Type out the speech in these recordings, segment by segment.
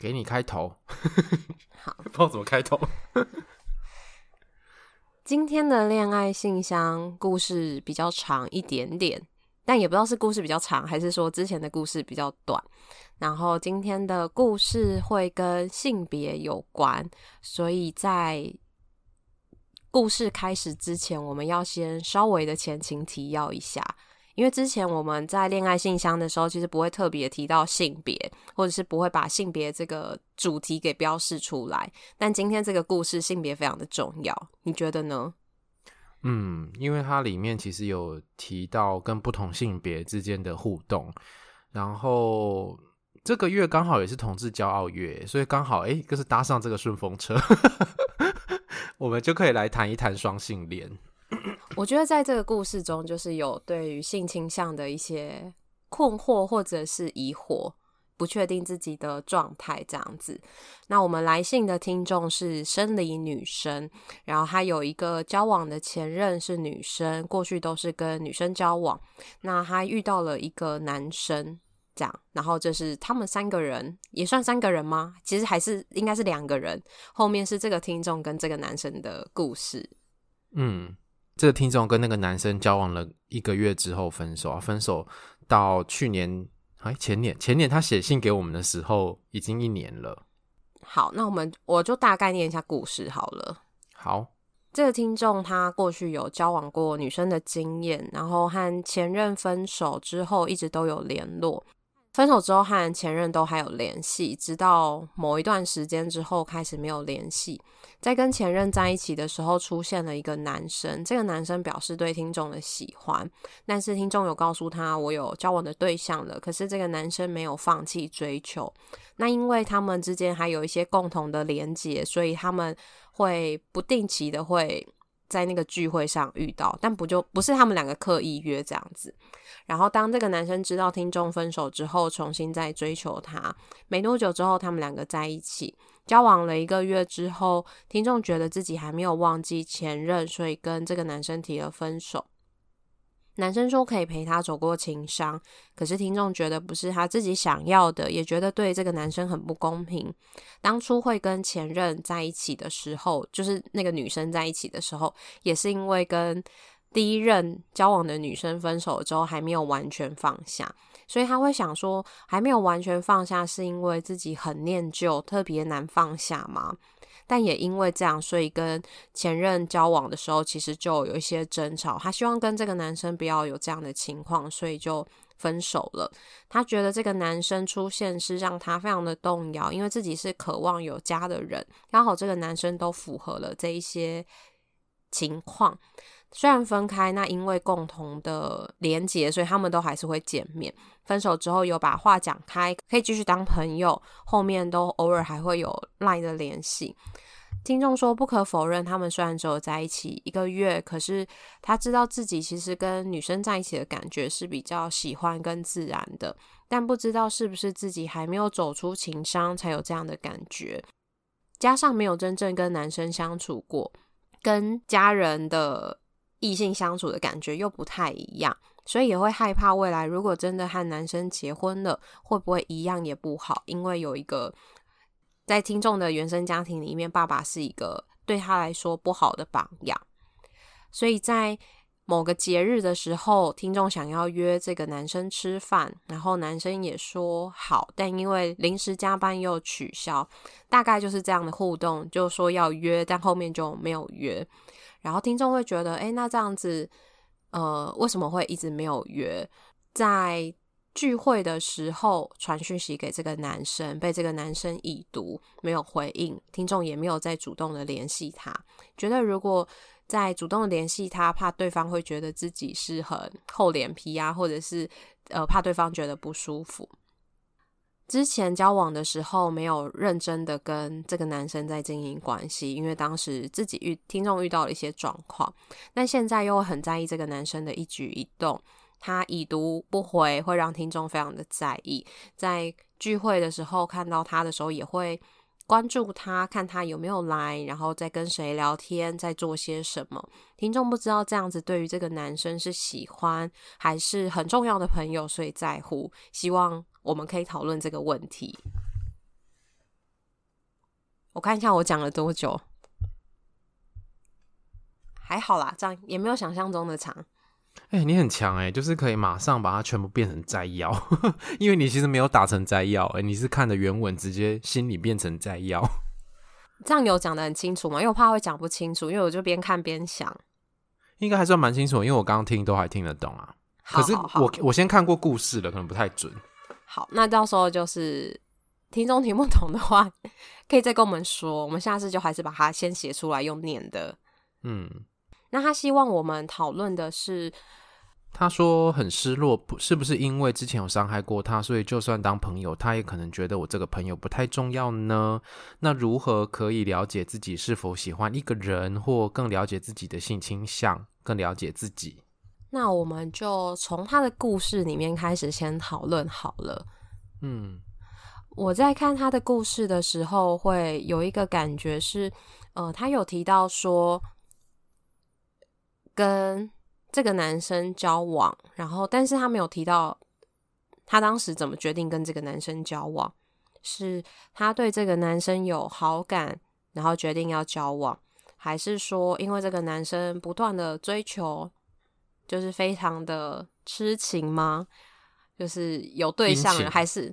给你开头，好，不知道怎么开头。今天的恋爱信箱故事比较长一点点，但也不知道是故事比较长，还是说之前的故事比较短。然后今天的故事会跟性别有关，所以在故事开始之前，我们要先稍微的前情提要一下。因为之前我们在恋爱信箱的时候，其实不会特别提到性别，或者是不会把性别这个主题给标示出来。但今天这个故事性别非常的重要，你觉得呢？嗯，因为它里面其实有提到跟不同性别之间的互动，然后这个月刚好也是同志骄傲月，所以刚好哎，就是搭上这个顺风车，我们就可以来谈一谈双性恋。我觉得在这个故事中，就是有对于性倾向的一些困惑或者是疑惑，不确定自己的状态这样子。那我们来信的听众是生理女生，然后她有一个交往的前任是女生，过去都是跟女生交往。那她遇到了一个男生，这样，然后这是他们三个人，也算三个人吗？其实还是应该是两个人。后面是这个听众跟这个男生的故事，嗯。这个听众跟那个男生交往了一个月之后分手啊，分手到去年哎前年前年他写信给我们的时候已经一年了。好，那我们我就大概念一下故事好了。好，这个听众他过去有交往过女生的经验，然后和前任分手之后一直都有联络。分手之后和前任都还有联系，直到某一段时间之后开始没有联系。在跟前任在一起的时候，出现了一个男生。这个男生表示对听众的喜欢，但是听众有告诉他我有交往的对象了。可是这个男生没有放弃追求。那因为他们之间还有一些共同的连结，所以他们会不定期的会。在那个聚会上遇到，但不就不是他们两个刻意约这样子。然后当这个男生知道听众分手之后，重新再追求他，没多久之后，他们两个在一起交往了一个月之后，听众觉得自己还没有忘记前任，所以跟这个男生提了分手。男生说可以陪他走过情伤，可是听众觉得不是他自己想要的，也觉得对这个男生很不公平。当初会跟前任在一起的时候，就是那个女生在一起的时候，也是因为跟第一任交往的女生分手之后还没有完全放下，所以他会想说，还没有完全放下是因为自己很念旧，特别难放下吗？但也因为这样，所以跟前任交往的时候，其实就有一些争吵。他希望跟这个男生不要有这样的情况，所以就分手了。他觉得这个男生出现是让他非常的动摇，因为自己是渴望有家的人，刚好这个男生都符合了这一些情况。虽然分开，那因为共同的连结，所以他们都还是会见面。分手之后有把话讲开，可以继续当朋友，后面都偶尔还会有 LINE 的联系。听众说，不可否认，他们虽然只有在一起一个月，可是他知道自己其实跟女生在一起的感觉是比较喜欢跟自然的，但不知道是不是自己还没有走出情伤才有这样的感觉，加上没有真正跟男生相处过，跟家人的。异性相处的感觉又不太一样，所以也会害怕未来如果真的和男生结婚了，会不会一样也不好？因为有一个在听众的原生家庭里面，爸爸是一个对他来说不好的榜样。所以在某个节日的时候，听众想要约这个男生吃饭，然后男生也说好，但因为临时加班又取消，大概就是这样的互动，就说要约，但后面就没有约。然后听众会觉得，诶，那这样子，呃，为什么会一直没有约？在聚会的时候传讯息给这个男生，被这个男生已读，没有回应，听众也没有再主动的联系他，觉得如果再主动联系他，怕对方会觉得自己是很厚脸皮啊，或者是呃，怕对方觉得不舒服。之前交往的时候没有认真的跟这个男生在经营关系，因为当时自己遇听众遇到了一些状况，但现在又很在意这个男生的一举一动，他已读不回会让听众非常的在意，在聚会的时候看到他的时候也会关注他，看他有没有来，然后再跟谁聊天，在做些什么。听众不知道这样子对于这个男生是喜欢还是很重要的朋友，所以在乎，希望。我们可以讨论这个问题。我看一下我讲了多久，还好啦，这样也没有想象中的长。哎、欸，你很强哎、欸，就是可以马上把它全部变成摘要，因为你其实没有打成摘要，哎，你是看的原文，直接心里变成摘要。这样有讲的很清楚吗？因为我怕会讲不清楚，因为我就边看边想。应该还算蛮清楚，因为我刚刚听都还听得懂啊。可是我我先看过故事了，可能不太准。好，那到时候就是听众听不懂的话，可以再跟我们说。我们下次就还是把它先写出来用念的。嗯，那他希望我们讨论的是，他说很失落，不是不是因为之前有伤害过他，所以就算当朋友，他也可能觉得我这个朋友不太重要呢？那如何可以了解自己是否喜欢一个人，或更了解自己的性倾向，更了解自己？那我们就从他的故事里面开始先讨论好了。嗯，我在看他的故事的时候，会有一个感觉是，呃，他有提到说跟这个男生交往，然后，但是他没有提到他当时怎么决定跟这个男生交往，是他对这个男生有好感，然后决定要交往，还是说因为这个男生不断的追求？就是非常的痴情吗？就是有对象了还是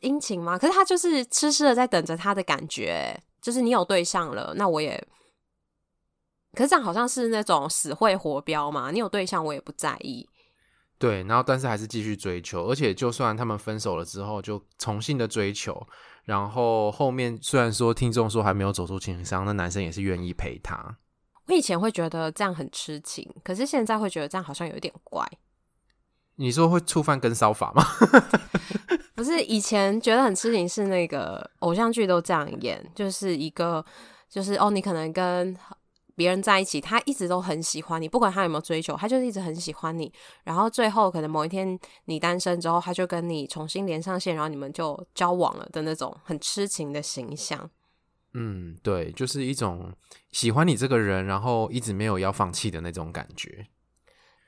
殷勤吗？可是他就是痴痴的在等着他的感觉。就是你有对象了，那我也……可是这样好像是那种死会活标嘛？你有对象，我也不在意。对，然后但是还是继续追求，而且就算他们分手了之后，就重新的追求。然后后面虽然说听众说还没有走出情伤，那男生也是愿意陪他。我以前会觉得这样很痴情，可是现在会觉得这样好像有点怪。你说会触犯跟骚法吗？不是，以前觉得很痴情是那个偶像剧都这样演，就是一个就是哦，你可能跟别人在一起，他一直都很喜欢你，不管他有没有追求，他就是一直很喜欢你。然后最后可能某一天你单身之后，他就跟你重新连上线，然后你们就交往了的那种很痴情的形象。嗯，对，就是一种喜欢你这个人，然后一直没有要放弃的那种感觉。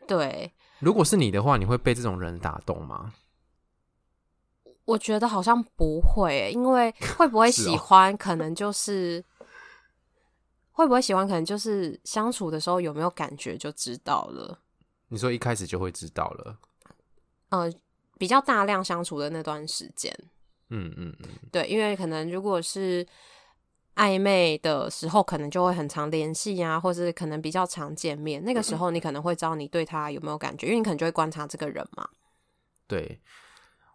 对，如果是你的话，你会被这种人打动吗？我觉得好像不会，因为 会不会喜欢，可能就是，会不会喜欢，可能就是相处的时候有没有感觉就知道了。你说一开始就会知道了？呃，比较大量相处的那段时间，嗯嗯嗯，对，因为可能如果是。暧昧的时候，可能就会很常联系啊，或是可能比较常见面。那个时候，你可能会知道你对他有没有感觉，因为你可能就会观察这个人嘛。对，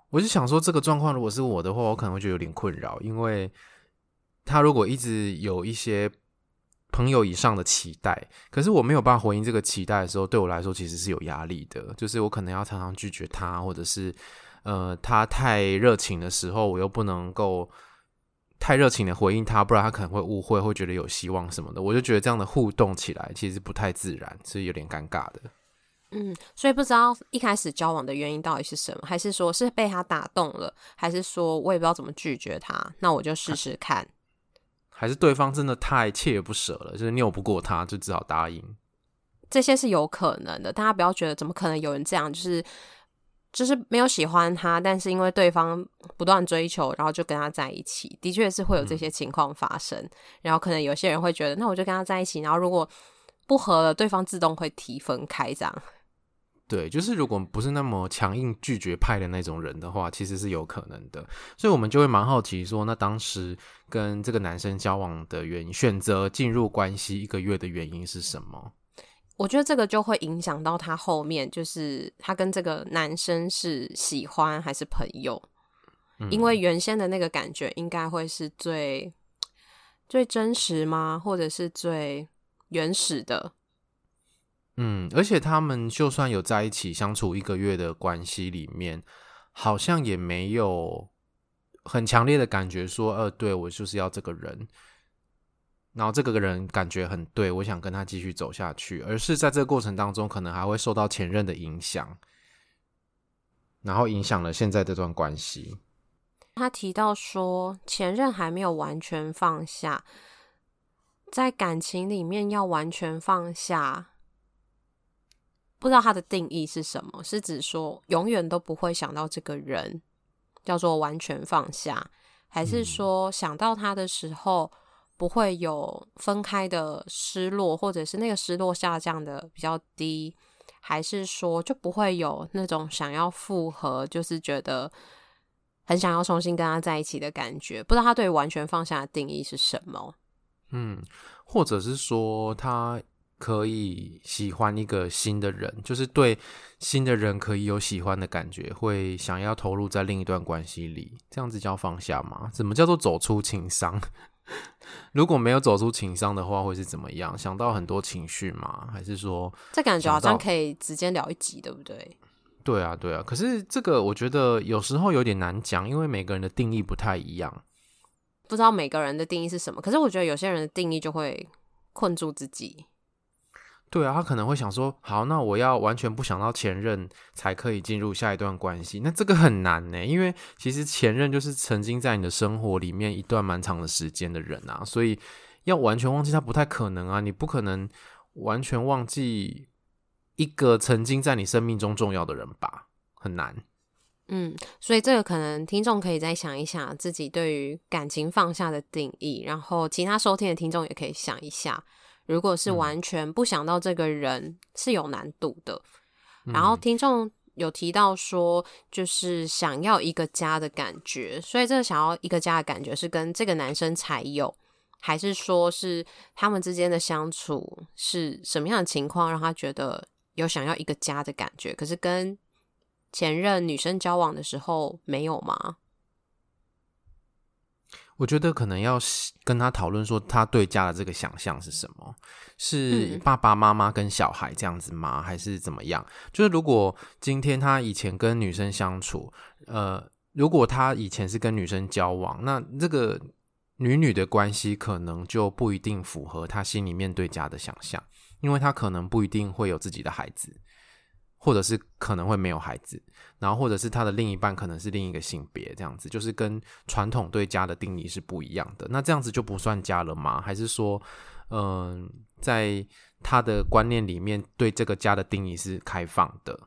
我就想说，这个状况如果是我的话，我可能会觉得有点困扰，因为他如果一直有一些朋友以上的期待，可是我没有办法回应这个期待的时候，对我来说其实是有压力的。就是我可能要常常拒绝他，或者是呃，他太热情的时候，我又不能够。太热情的回应他，不然他可能会误会，会觉得有希望什么的。我就觉得这样的互动起来其实不太自然，是有点尴尬的。嗯，所以不知道一开始交往的原因到底是什么，还是说是被他打动了，还是说我也不知道怎么拒绝他，那我就试试看。还是对方真的太锲而不舍了，就是拗不过他，就只好答应。这些是有可能的，大家不要觉得怎么可能有人这样，就是。就是没有喜欢他，但是因为对方不断追求，然后就跟他在一起，的确是会有这些情况发生。嗯。然后可能有些人会觉得，那我就跟他在一起，然后如果不合了，对方自动会提分开，这样。对，就是如果不是那么强硬拒绝派的那种人的话，其实是有可能的。所以我们就会蛮好奇说，那当时跟这个男生交往的原因，选择进入关系一个月的原因是什么？我觉得这个就会影响到他后面，就是他跟这个男生是喜欢还是朋友，嗯，因为原先的那个感觉应该会是最最真实吗？或者是最原始的？嗯，而且他们就算有在一起相处一个月的关系里面，好像也没有很强烈的感觉说，呃，对，我就是要这个人，然后这个人感觉很对，我想跟他继续走下去，而是在这个过程当中，可能还会受到前任的影响，然后影响了现在这段关系。他提到说，前任还没有完全放下，在感情里面要完全放下，不知道他的定义是什么？是指说永远都不会想到这个人，叫做完全放下，还是说想到他的时候不会有分开的失落，或者是那个失落下降的比较低，还是说就不会有那种想要复合，就是觉得。很想要重新跟他在一起的感觉，不知道他对完全放下的定义是什么？嗯，或者是说他可以喜欢一个新的人，就是对新的人可以有喜欢的感觉，会想要投入在另一段关系里，这样子叫放下吗？怎么叫做走出情伤？如果没有走出情商的话，会是怎么样？想到很多情绪吗？还是说这感觉好像可以直接聊一集，对不对？对啊，对啊，可是这个我觉得有时候有点难讲，因为每个人的定义不太一样，不知道每个人的定义是什么。可是我觉得有些人的定义就会困住自己。对啊，他可能会想说：好，那我要完全不想到前任才可以进入下一段关系。那这个很难呢，因为其实前任就是曾经在你的生活里面一段蛮长的时间的人啊，所以要完全忘记他不太可能啊，你不可能完全忘记。一个曾经在你生命中重要的人吧，很难。嗯，所以这个可能听众可以再想一想自己对于感情放下的定义，然后其他收听的听众也可以想一下，如果是完全不想到这个人是有难度的。嗯、然后听众有提到说，就是想要一个家的感觉，所以这个想要一个家的感觉是跟这个男生才有，还是说是他们之间的相处是什么样的情况让他觉得？有想要一个家的感觉，可是跟前任女生交往的时候没有吗？我觉得可能要跟他讨论说，他对家的这个想象是什么？是爸爸妈妈跟小孩这样子吗？还是怎么样？就是如果今天他以前跟女生相处，呃，如果他以前是跟女生交往，那这个女女的关系可能就不一定符合他心里面对家的想象。因为他可能不一定会有自己的孩子，或者是可能会没有孩子，然后或者是他的另一半可能是另一个性别，这样子就是跟传统对家的定义是不一样的。那这样子就不算家了吗？还是说，嗯、在他的观念里面，对这个家的定义是开放的？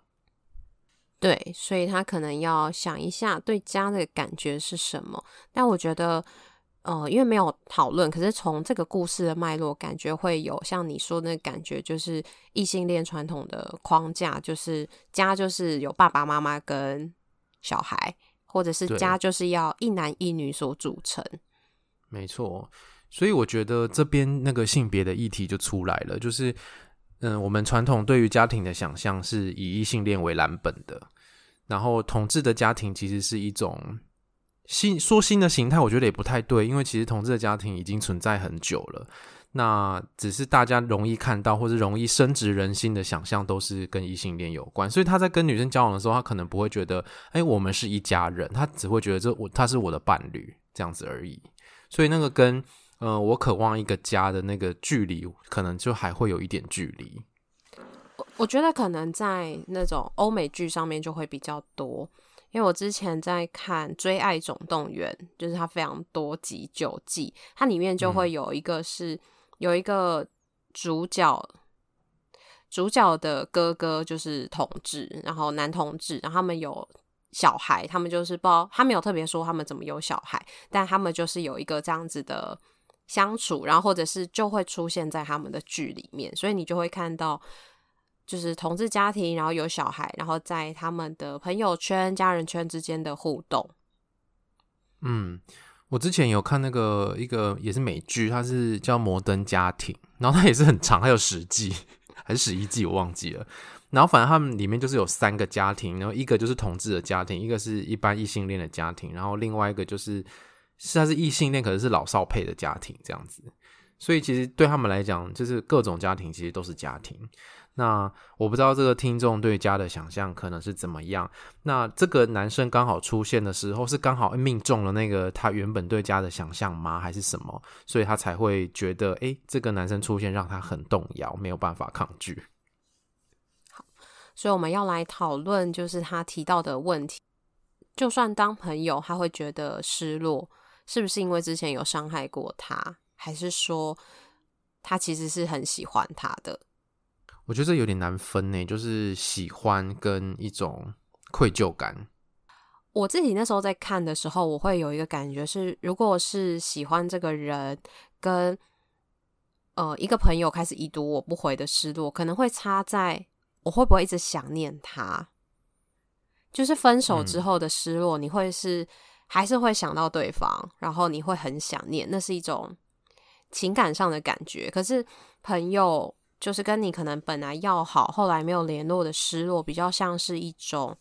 对，所以他可能要想一下对家的感觉是什么。但我觉得。呃，因为没有讨论，可是从这个故事的脉络，感觉会有像你说的那个感觉，就是异性恋传统的框架，就是家就是有爸爸妈妈跟小孩，或者是家就是要一男一女所组成。没错，所以我觉得这边那个性别的议题就出来了，就是嗯，我们传统对于家庭的想象是以异性恋为蓝本的，然后同志的家庭其实是一种。新说新的形态，我觉得也不太对，因为其实同志的家庭已经存在很久了。那只是大家容易看到或者容易深植人心的想象，都是跟异性恋有关。所以他在跟女生交往的时候，他可能不会觉得，哎，我们是一家人，他只会觉得这我他是我的伴侣这样子而已。所以那个跟呃我渴望一个家的那个距离，可能就还会有一点距离。我我觉得可能在那种欧美剧上面就会比较多。因为我之前在看《追爱总动员》，就是它非常多集九季，它里面就会有一个是、嗯、有一个主角，主角的哥哥就是同志，然后男同志，然后他们有小孩，他们就是不知道，他没有特别说他们怎么有小孩，但他们就是有一个这样子的相处，然后或者是就会出现在他们的剧里面，所以你就会看到。就是同志家庭，然后有小孩，然后在他们的朋友圈、家人圈之间的互动。嗯，我之前有看那个一个也是美剧，它是叫《摩登家庭》，然后它也是很长，还有十季还是十一季，我忘记了。然后反正他们里面就是有三个家庭，然后一个就是同志的家庭，一个是一般异性恋的家庭，然后另外一个就是是他是异性恋，可是是老少配的家庭这样子。所以其实对他们来讲，就是各种家庭其实都是家庭。那我不知道这个听众对家的想象可能是怎么样。那这个男生刚好出现的时候，是刚好命中了那个他原本对家的想象吗？还是什么？所以他才会觉得，诶，这个男生出现让他很动摇，没有办法抗拒。好，所以我们要来讨论，就是他提到的问题。就算当朋友，他会觉得失落，是不是因为之前有伤害过他，还是说他其实是很喜欢他的？我觉得这有点难分呢，就是喜欢跟一种愧疚感。我自己那时候在看的时候，我会有一个感觉是，如果是喜欢这个人，跟呃一个朋友开始已读我不回的失落，可能会差在我会不会一直想念他。就是分手之后的失落，嗯、你会是还是会想到对方，然后你会很想念，那是一种情感上的感觉。可是朋友。就是跟你可能本来要好，后来没有联络的失落，比较像是一种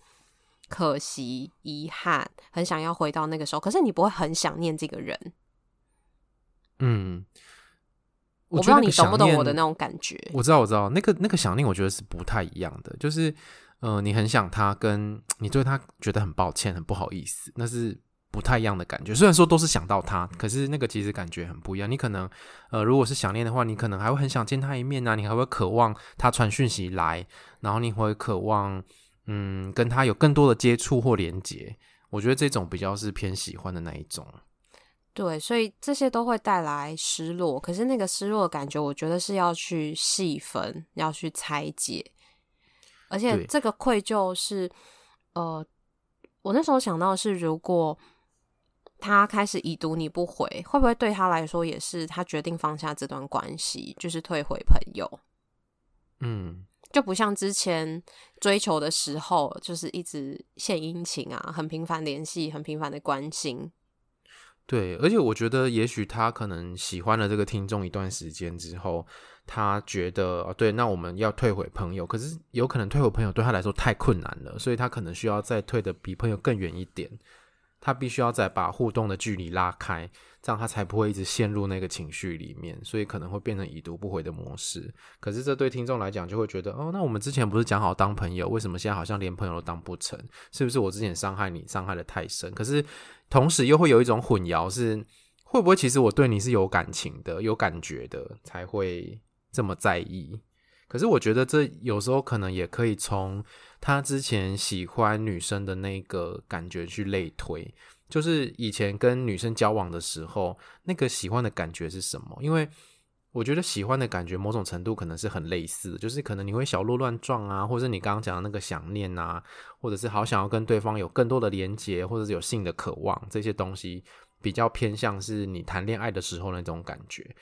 可惜、遗憾，很想要回到那个时候。可是你不会很想念这个人。嗯，我，我不知道你懂不懂我的那种感觉。我知道，我知道，那个那个想念，我觉得是不太一样的。就是，呃，你很想他，跟你对他觉得很抱歉、很不好意思，那是。不太一样的感觉，虽然说都是想到他，可是那个其实感觉很不一样。你可能，呃，如果是想念的话，你可能还会很想见他一面啊，你还会渴望他传讯息来，然后你会渴望，嗯，跟他有更多的接触或连接。我觉得这种比较是偏喜欢的那一种。对，所以这些都会带来失落，可是那个失落的感觉，我觉得是要去细分，要去拆解，而且这个愧疚是，呃，我那时候想到的是如果。他开始已读你不回，会不会对他来说也是他决定放下这段关系，就是退回朋友？嗯，就不像之前追求的时候，就是一直献殷勤啊，很频繁联系，很频繁的关心。对，而且我觉得，也许他可能喜欢了这个听众一段时间之后，他觉得哦，对，那我们要退回朋友，可是有可能退回朋友对他来说太困难了，所以他可能需要再退的比朋友更远一点。他必须要再把互动的距离拉开，这样他才不会一直陷入那个情绪里面，所以可能会变成已读不回的模式。可是这对听众来讲就会觉得，哦，那我们之前不是讲好当朋友，为什么现在好像连朋友都当不成？是不是我之前伤害你，伤害得太深？可是同时又会有一种混淆，是会不会其实我对你是有感情的、有感觉的，才会这么在意？可是我觉得这有时候可能也可以从他之前喜欢女生的那个感觉去类推，就是以前跟女生交往的时候，那个喜欢的感觉是什么？因为我觉得喜欢的感觉某种程度可能是很类似的，就是可能你会小鹿乱撞啊，或者你刚刚讲的那个想念啊，或者是好想要跟对方有更多的连结，或者是有性的渴望，这些东西比较偏向是你谈恋爱的时候那种感觉。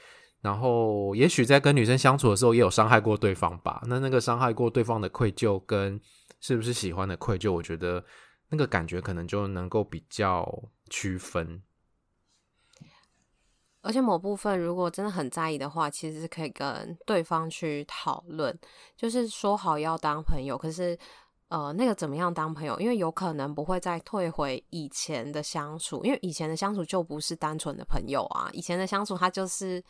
然后，也许在跟女生相处的时候，也有伤害过对方吧。那那个伤害过对方的愧疚，跟是不是喜欢的愧疚，我觉得那个感觉可能就能够比较区分。而且某部分如果真的很在意的话，其实是可以跟对方去讨论，就是说好要当朋友，可是呃，那个怎么样当朋友？因为有可能不会再退回以前的相处，因为以前的相处就不是单纯的朋友啊，以前的相处他就是。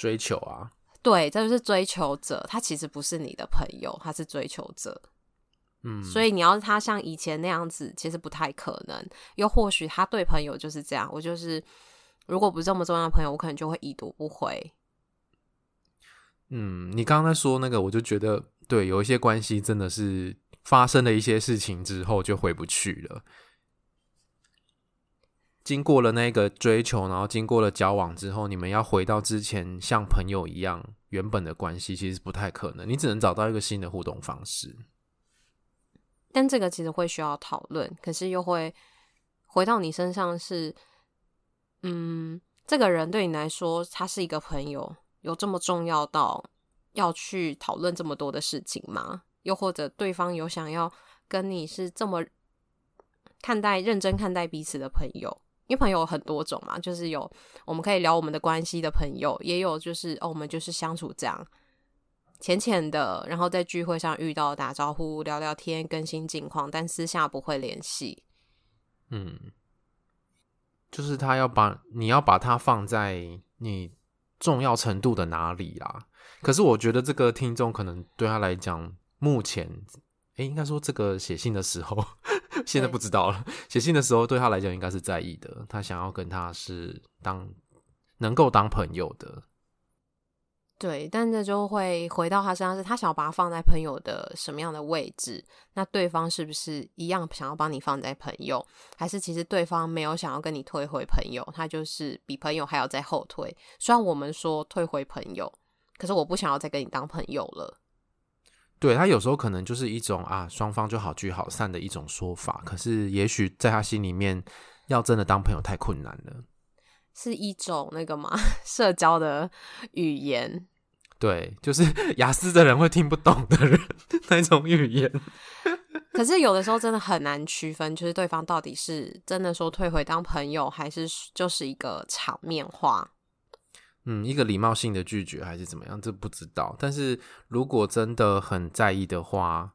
追求啊，对，这就是追求者。他其实不是你的朋友，他是追求者。嗯，所以你要是他像以前那样子，其实不太可能。又或许他对朋友就是这样，我就是如果不是这么重要的朋友，我可能就会已读不回。嗯，你刚刚在说那个，我就觉得对，有一些关系真的是发生了一些事情之后就回不去了。经过了那个追求，然后经过了交往之后，你们要回到之前像朋友一样原本的关系，其实不太可能。你只能找到一个新的互动方式。但这个其实会需要讨论，可是又会回到你身上是，嗯，这个人对你来说，他是一个朋友，有这么重要到要去讨论这么多的事情吗？又或者对方有想要跟你是这么看待、认真看待彼此的朋友？因为朋友有很多种嘛，就是有我们可以聊我们的关系的朋友，也有就是哦，我们就是相处这样浅浅的，然后在聚会上遇到打招呼、聊聊天、更新近况，但私下不会联系。嗯，就是他要把你要把他放在你重要程度的哪里啦。可是我觉得这个听众可能对他来讲，目前，诶，应该说这个写信的时候，现在不知道了。写信的时候对他来讲应该是在意的，他想要跟他是当能够当朋友的。对，但这就会回到他身上，是他想要把他放在朋友的什么样的位置？那对方是不是一样想要把你放在朋友？还是其实对方没有想要跟你退回朋友，他就是比朋友还要再后退？虽然我们说退回朋友，可是我不想要再跟你当朋友了。对，他有时候可能就是一种啊，双方就好聚好散的一种说法，可是也许在他心里面，要真的当朋友太困难了。是一种那个嘛，社交的语言。对，就是 雅思的人会听不懂的人那种语言。可是有的时候真的很难区分，就是对方到底是真的说退回当朋友，还是就是一个场面话。嗯，一个礼貌性的拒绝还是怎么样，这不知道。但是如果真的很在意的话，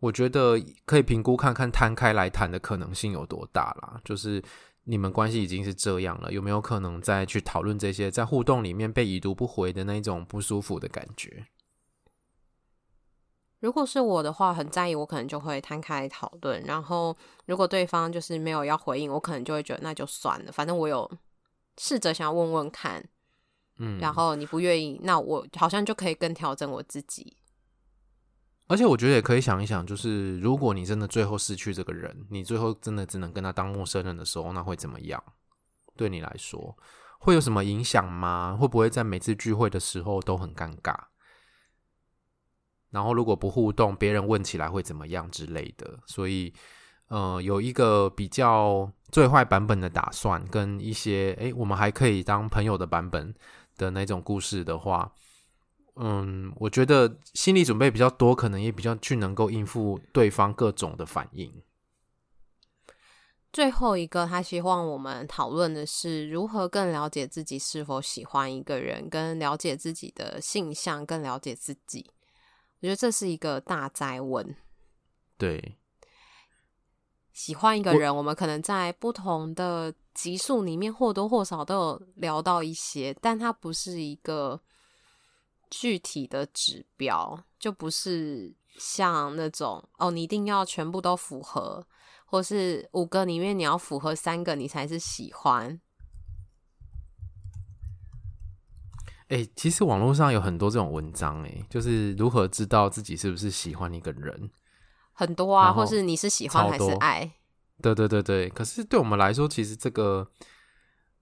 我觉得可以评估看看摊开来谈的可能性有多大啦。就是。你们关系已经是这样了，有没有可能再去讨论这些在互动里面被已读不回的那种不舒服的感觉？如果是我的话，很在意，我可能就会摊开讨论。然后，如果对方就是没有要回应，我可能就会觉得那就算了，反正我有试着想要问问看，嗯，然后你不愿意，那我好像就可以更调整我自己。而且我觉得也可以想一想，就是如果你真的最后失去这个人，你最后真的只能跟他当陌生人的时候，那会怎么样？对你来说会有什么影响吗？会不会在每次聚会的时候都很尴尬？然后如果不互动，别人问起来会怎么样之类的？所以，呃，有一个比较最坏版本的打算，跟一些诶，我们还可以当朋友的版本的那种故事的话。嗯，我觉得心理准备比较多，可能也比较去能够应付对方各种的反应。最后一个，他希望我们讨论的是如何更了解自己是否喜欢一个人，跟了解自己的性向，更了解自己。我觉得这是一个大灾问。对，喜欢一个人，我，我们可能在不同的集数里面或多或少都有聊到一些，但它不是一个。具体的指标就不是像那种哦，你一定要全部都符合，或是五个里面你要符合三个，你才是喜欢。哎、欸，其实网络上有很多这种文章，哎，就是如何知道自己是不是喜欢一个人，很多啊，或是你是喜欢还是爱？对对对对，可是对我们来说，其实这个。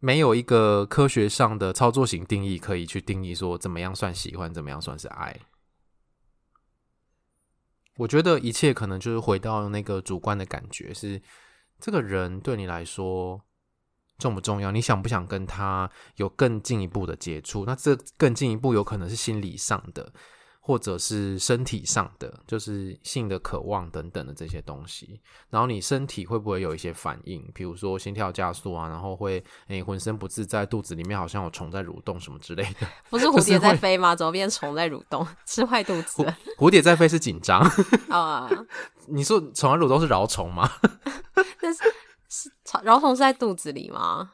没有一个科学上的操作型定义可以去定义说怎么样算喜欢，怎么样算是爱。我觉得一切可能就是回到那个主观的感觉，是这个人对你来说重不重要？你想不想跟他有更进一步的接触？那这更进一步有可能是心理上的。或者是身体上的，就是性的渴望等等的这些东西，然后你身体会不会有一些反应？比如说心跳加速啊，然后会诶浑身不自在，肚子里面好像有虫在蠕动什么之类的。不是蝴蝶在飞吗？怎么变虫在蠕动？吃坏肚子蝴？蝴蝶在飞是紧张 啊？你说虫在蠕动是饶虫吗？但是是饶虫是在肚子里吗？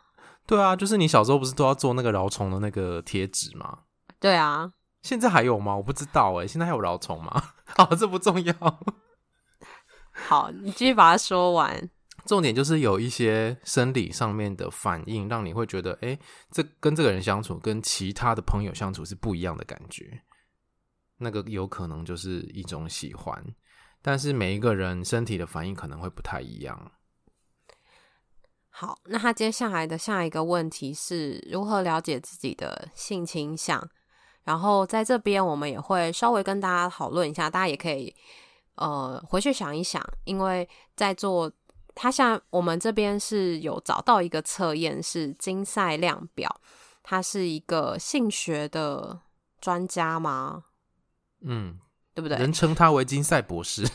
对啊，就是你小时候不是都要做那个饶虫的那个贴纸吗？对啊。现在还有吗？我不知道哎，现在还有老虫吗？好，这不重要。好，你继续把它说完。重点就是有一些生理上面的反应，让你会觉得，哎，这跟这个人相处，跟其他的朋友相处是不一样的感觉。那个有可能就是一种喜欢，但是每一个人身体的反应可能会不太一样。好，那他接下来的下一个问题是如何了解自己的性倾向？然后在这边，我们也会稍微跟大家讨论一下，大家也可以呃回去想一想，因为在做他像我们这边是有找到一个测验，是金赛量表，他是一个性学的专家吗？嗯，对不对？人称他为金赛博士，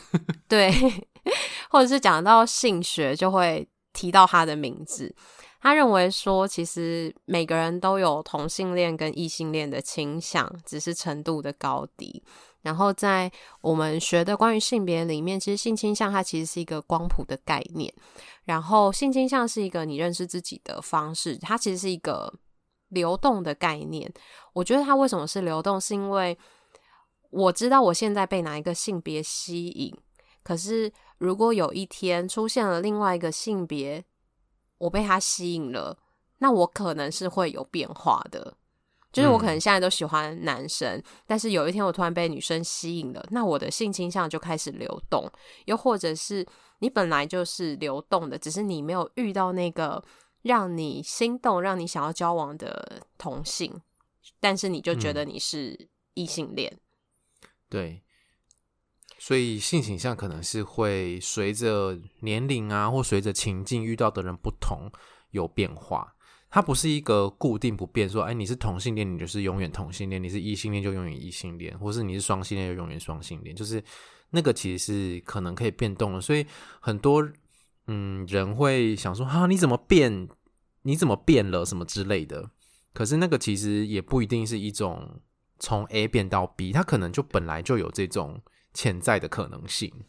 对，或者是讲到性学就会提到他的名字。他认为说，其实每个人都有同性恋跟异性恋的倾向，只是程度的高低。然后在我们学的关于性别里面，其实性倾向它其实是一个光谱的概念。然后性倾向是一个你认识自己的方式，它其实是一个流动的概念。我觉得它为什么是流动，是因为我知道我现在被哪一个性别吸引，可是如果有一天出现了另外一个性别，我被他吸引了，那我可能是会有变化的。就是我可能现在都喜欢男生，嗯，但是有一天我突然被女生吸引了，那我的性倾向就开始流动。又或者是你本来就是流动的，只是你没有遇到那个让你心动、让你想要交往的同性，但是你就觉得你是异性恋。嗯。对，所以性倾向可能是会随着年龄啊，或随着情境遇到的人不同有变化。它不是一个固定不变，说，哎，你是同性恋，你就是永远同性恋；你是异性恋，就永远异性恋；或是你是双性恋，就永远双性恋。就是那个其实是可能可以变动的。所以很多嗯人会想说，哈，你怎么变？你怎么变了？什么之类的。可是那个其实也不一定是一种从 A 变到 B，它可能就本来就有这种潜在的可能性。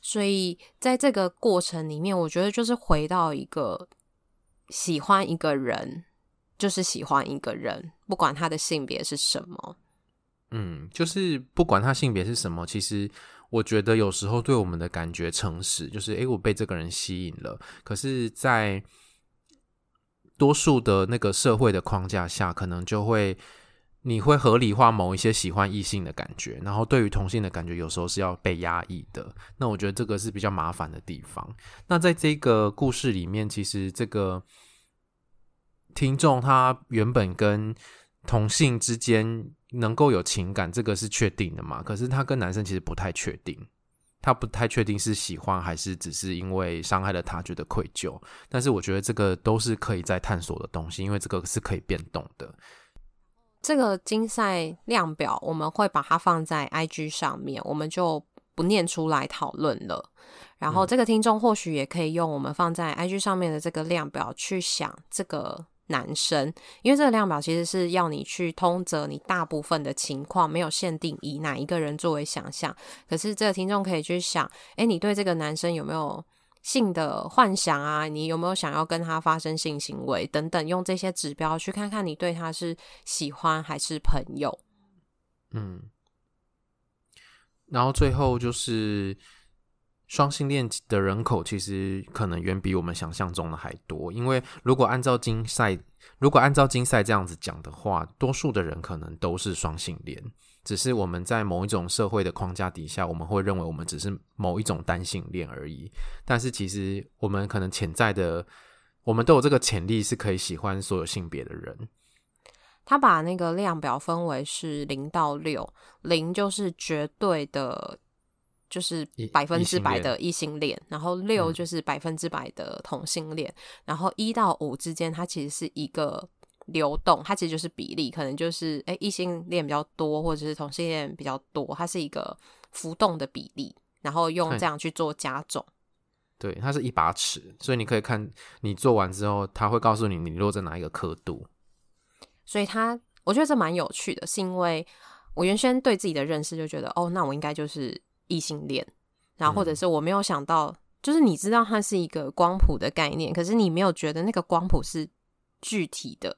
所以在这个过程里面，我觉得就是回到一个。喜欢一个人，就是喜欢一个人，不管他的性别是什么。嗯，就是不管他性别是什么，其实我觉得有时候对我们的感觉诚实，就是诶，我被这个人吸引了。可是，在多数的那个社会的框架下，可能就会你会合理化某一些喜欢异性的感觉，然后对于同性的感觉，有时候是要被压抑的。那我觉得这个是比较麻烦的地方。那在这个故事里面，其实这个。听众他原本跟同性之间能够有情感，这个是确定的嘛？可是他跟男生其实不太确定，他不太确定是喜欢还是只是因为伤害了他觉得愧疚。但是我觉得这个都是可以再探索的东西，因为这个是可以变动的。这个竞赛量表我们会把它放在 IG 上面，我们就不念出来讨论了。然后这个听众或许也可以用我们放在 IG 上面的这个量表去想这个。男生，因为这个量表其实是要你去通则你大部分的情况，没有限定以哪一个人作为想象。可是这个听众可以去想，诶，你对这个男生有没有性的幻想啊？你有没有想要跟他发生性行为等等？用这些指标去看看你对他是喜欢还是朋友。嗯，然后最后就是。双性恋的人口其实可能远比我们想象中的还多，因为如果按照金赛，如果按照金赛这样子讲的话，多数的人可能都是双性恋，只是我们在某一种社会的框架底下，我们会认为我们只是某一种单性恋而已。但是其实我们可能潜在的，我们都有这个潜力是可以喜欢所有性别的人。他把那个量表分为是零到六，零就是绝对的。就是百分之百的异性恋，然后六就是百分之百的同性恋，嗯、然后一到五之间，它其实是一个流动，它其实就是比例，可能就是诶异性恋比较多，或者是同性恋比较多，它是一个浮动的比例，然后用这样去做加总。对，它是一把尺，所以你可以看你做完之后，它会告诉你你落在哪一个刻度。所以它，我觉得这蛮有趣的，是因为我原先对自己的认识就觉得，哦，那我应该就是。异性恋，然后或者是我没有想到，嗯、就是你知道它是一个光谱的概念，可是你没有觉得那个光谱是具体的。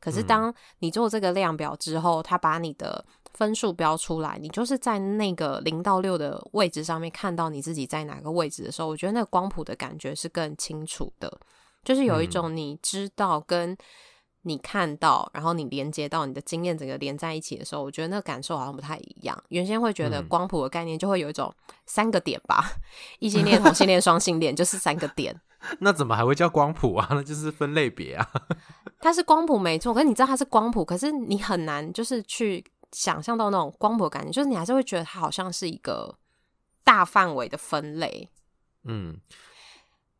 可是当你做这个量表之后，它把你的分数标出来，你就是在那个零到六的位置上面看到你自己在哪个位置的时候，我觉得那个光谱的感觉是更清楚的，就是有一种你知道跟。你看到，然后你连接到你的经验，整个连在一起的时候，我觉得那个感受好像不太一样。原先会觉得光谱的概念就会有一种三个点吧，异、嗯、性恋、同性恋、双性恋就是三个点。那怎么还会叫光谱啊？那就是分类别啊。它是光谱没错，可是你知道它是光谱，可是你很难就是去想象到那种光谱感觉，就是你还是会觉得它好像是一个大范围的分类。嗯。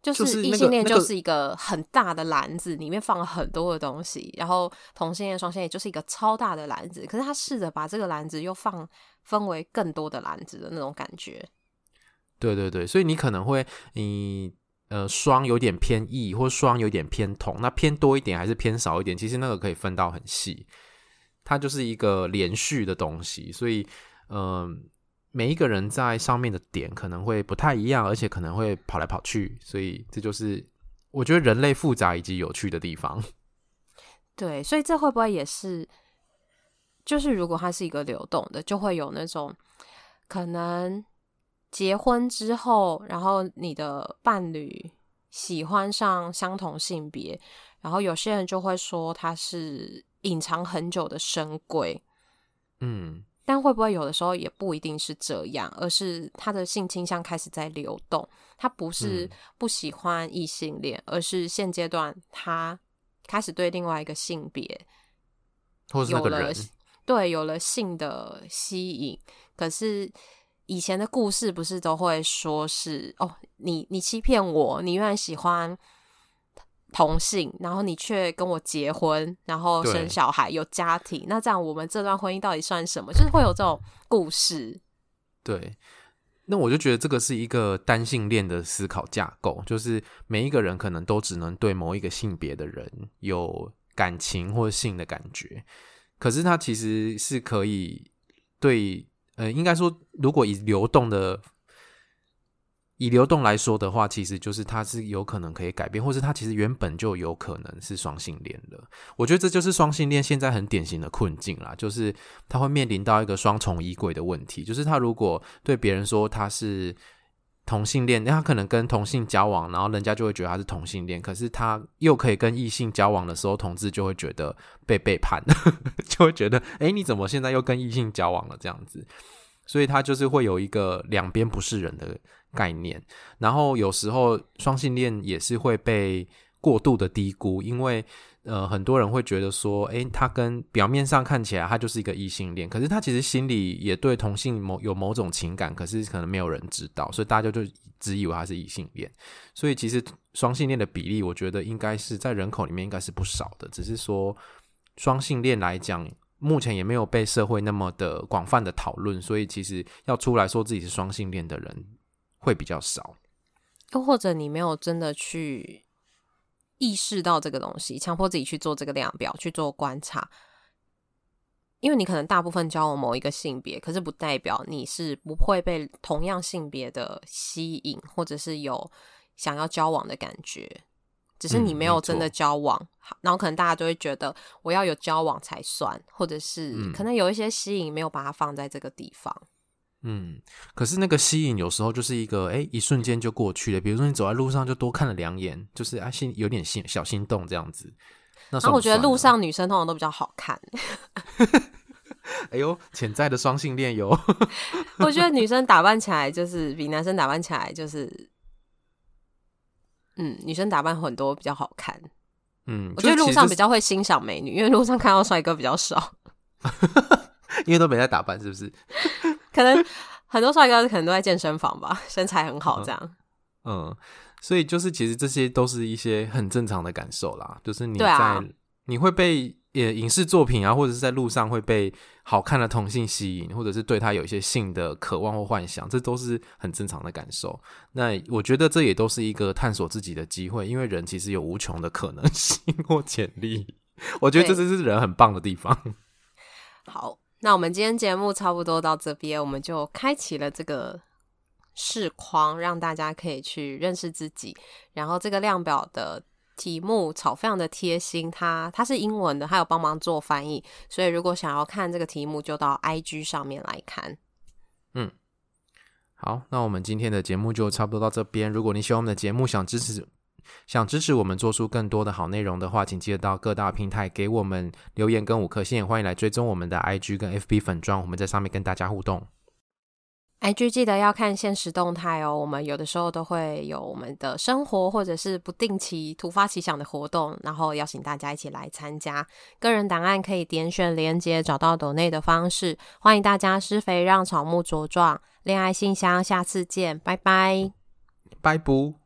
就是异性恋就是一个很大的篮子，里面放了很多的东西，然后同性恋、双性恋就是一个超大的篮子。可是他试着把这个篮子又放分为更多的篮子的那种感觉。对对对，所以你可能会你呃双有点偏异，或双有点偏同，那偏多一点还是偏少一点，其实那个可以分到很细。它就是一个连续的东西，所以嗯。每一个人在上面的点可能会不太一样，而且可能会跑来跑去，所以这就是我觉得人类复杂以及有趣的地方。对，所以这会不会也是，就是如果它是一个流动的，就会有那种可能结婚之后，然后你的伴侣喜欢上相同性别，然后有些人就会说他是隐藏很久的神鬼，嗯。但会不会有的时候也不一定是这样，而是他的性倾向开始在流动。他不是不喜欢异性恋，嗯、而是现阶段他开始对另外一个性别，有了对有了性的吸引。可是以前的故事不是都会说是哦，你你欺骗我，你原来喜欢。同性，然后你却跟我结婚，然后生小孩，有家庭，那这样我们这段婚姻到底算什么？就是会有这种故事。对，那我就觉得这个是一个单性恋的思考架构，就是每一个人可能都只能对某一个性别的人有感情或性的感觉，可是他其实是可以对，呃，应该说，如果以流动的。以流动来说的话，其实就是它是有可能可以改变，或是它其实原本就有可能是双性恋的。我觉得这就是双性恋现在很典型的困境啦，就是他会面临到一个双重衣柜的问题，就是他如果对别人说他是同性恋，他可能跟同性交往，然后人家就会觉得他是同性恋，可是他又可以跟异性交往的时候，同志就会觉得被背叛，就会觉得，诶，你怎么现在又跟异性交往了这样子？所以他就是会有一个两边不是人的概念，然后有时候双性恋也是会被过度的低估，因为呃很多人会觉得说，诶，他跟表面上看起来他就是一个异性恋，可是他其实心里也对同性某有某种情感，可是可能没有人知道，所以大家就只以为他是异性恋。所以其实双性恋的比例，我觉得应该是在人口里面应该是不少的，只是说双性恋来讲，目前也没有被社会那么的广泛的讨论，所以其实要出来说自己是双性恋的人。会比较少，又或者你没有真的去意识到这个东西，强迫自己去做这个量表去做观察，因为你可能大部分交往某一个性别，可是不代表你是不会被同样性别的吸引，或者是有想要交往的感觉，只是你没有真的交往，嗯，然后可能大家就会觉得我要有交往才算，或者是可能有一些吸引没有把它放在这个地方。嗯，可是那个吸引有时候就是一个哎，一瞬间就过去了。比如说你走在路上就多看了两眼，就是啊心有点心小心动这样子。那我觉得路上女生通常都比较好看。哎呦，潜在的双性恋哟！我觉得女生打扮起来就是比男生打扮起来就是，嗯，女生打扮很多比较好看。嗯，我觉得路上比较会欣赏美女，因为路上看到帅哥比较少。因为都没在打扮，是不是？可能很多帅哥可能都在健身房吧，身材很好，这样嗯。嗯，所以就是其实这些都是一些很正常的感受啦。就是你在、啊、你会被也影视作品啊，或者是在路上会被好看的同性吸引，或者是对他有一些性的渴望或幻想，这都是很正常的感受。那我觉得这也都是一个探索自己的机会，因为人其实有无穷的可能性或潜力。我觉得这就是人很棒的地方。好。那我们今天节目差不多到这边，我们就开启了这个视框，让大家可以去认识自己。然后这个量表的题目草非常的贴心，它它是英文的，它有帮忙做翻译，所以如果想要看这个题目，就到 IG 上面来看。嗯，好，那我们今天的节目就差不多到这边。如果你喜欢我们的节目，想支持。想支持我们做出更多的好内容的话，请记得到各大平台给我们留言跟五颗星，欢迎来追踪我们的 IG 跟 FB 粉专，我们在上面跟大家互动。IG 记得要看现实动态哦，我们有的时候都会有我们的生活或者是不定期突发奇想的活动，然后邀请大家一起来参加。个人档案可以点选连接找到抖内的方式，欢迎大家施肥让草木茁壮。恋爱信箱，下次见，拜拜，拜不。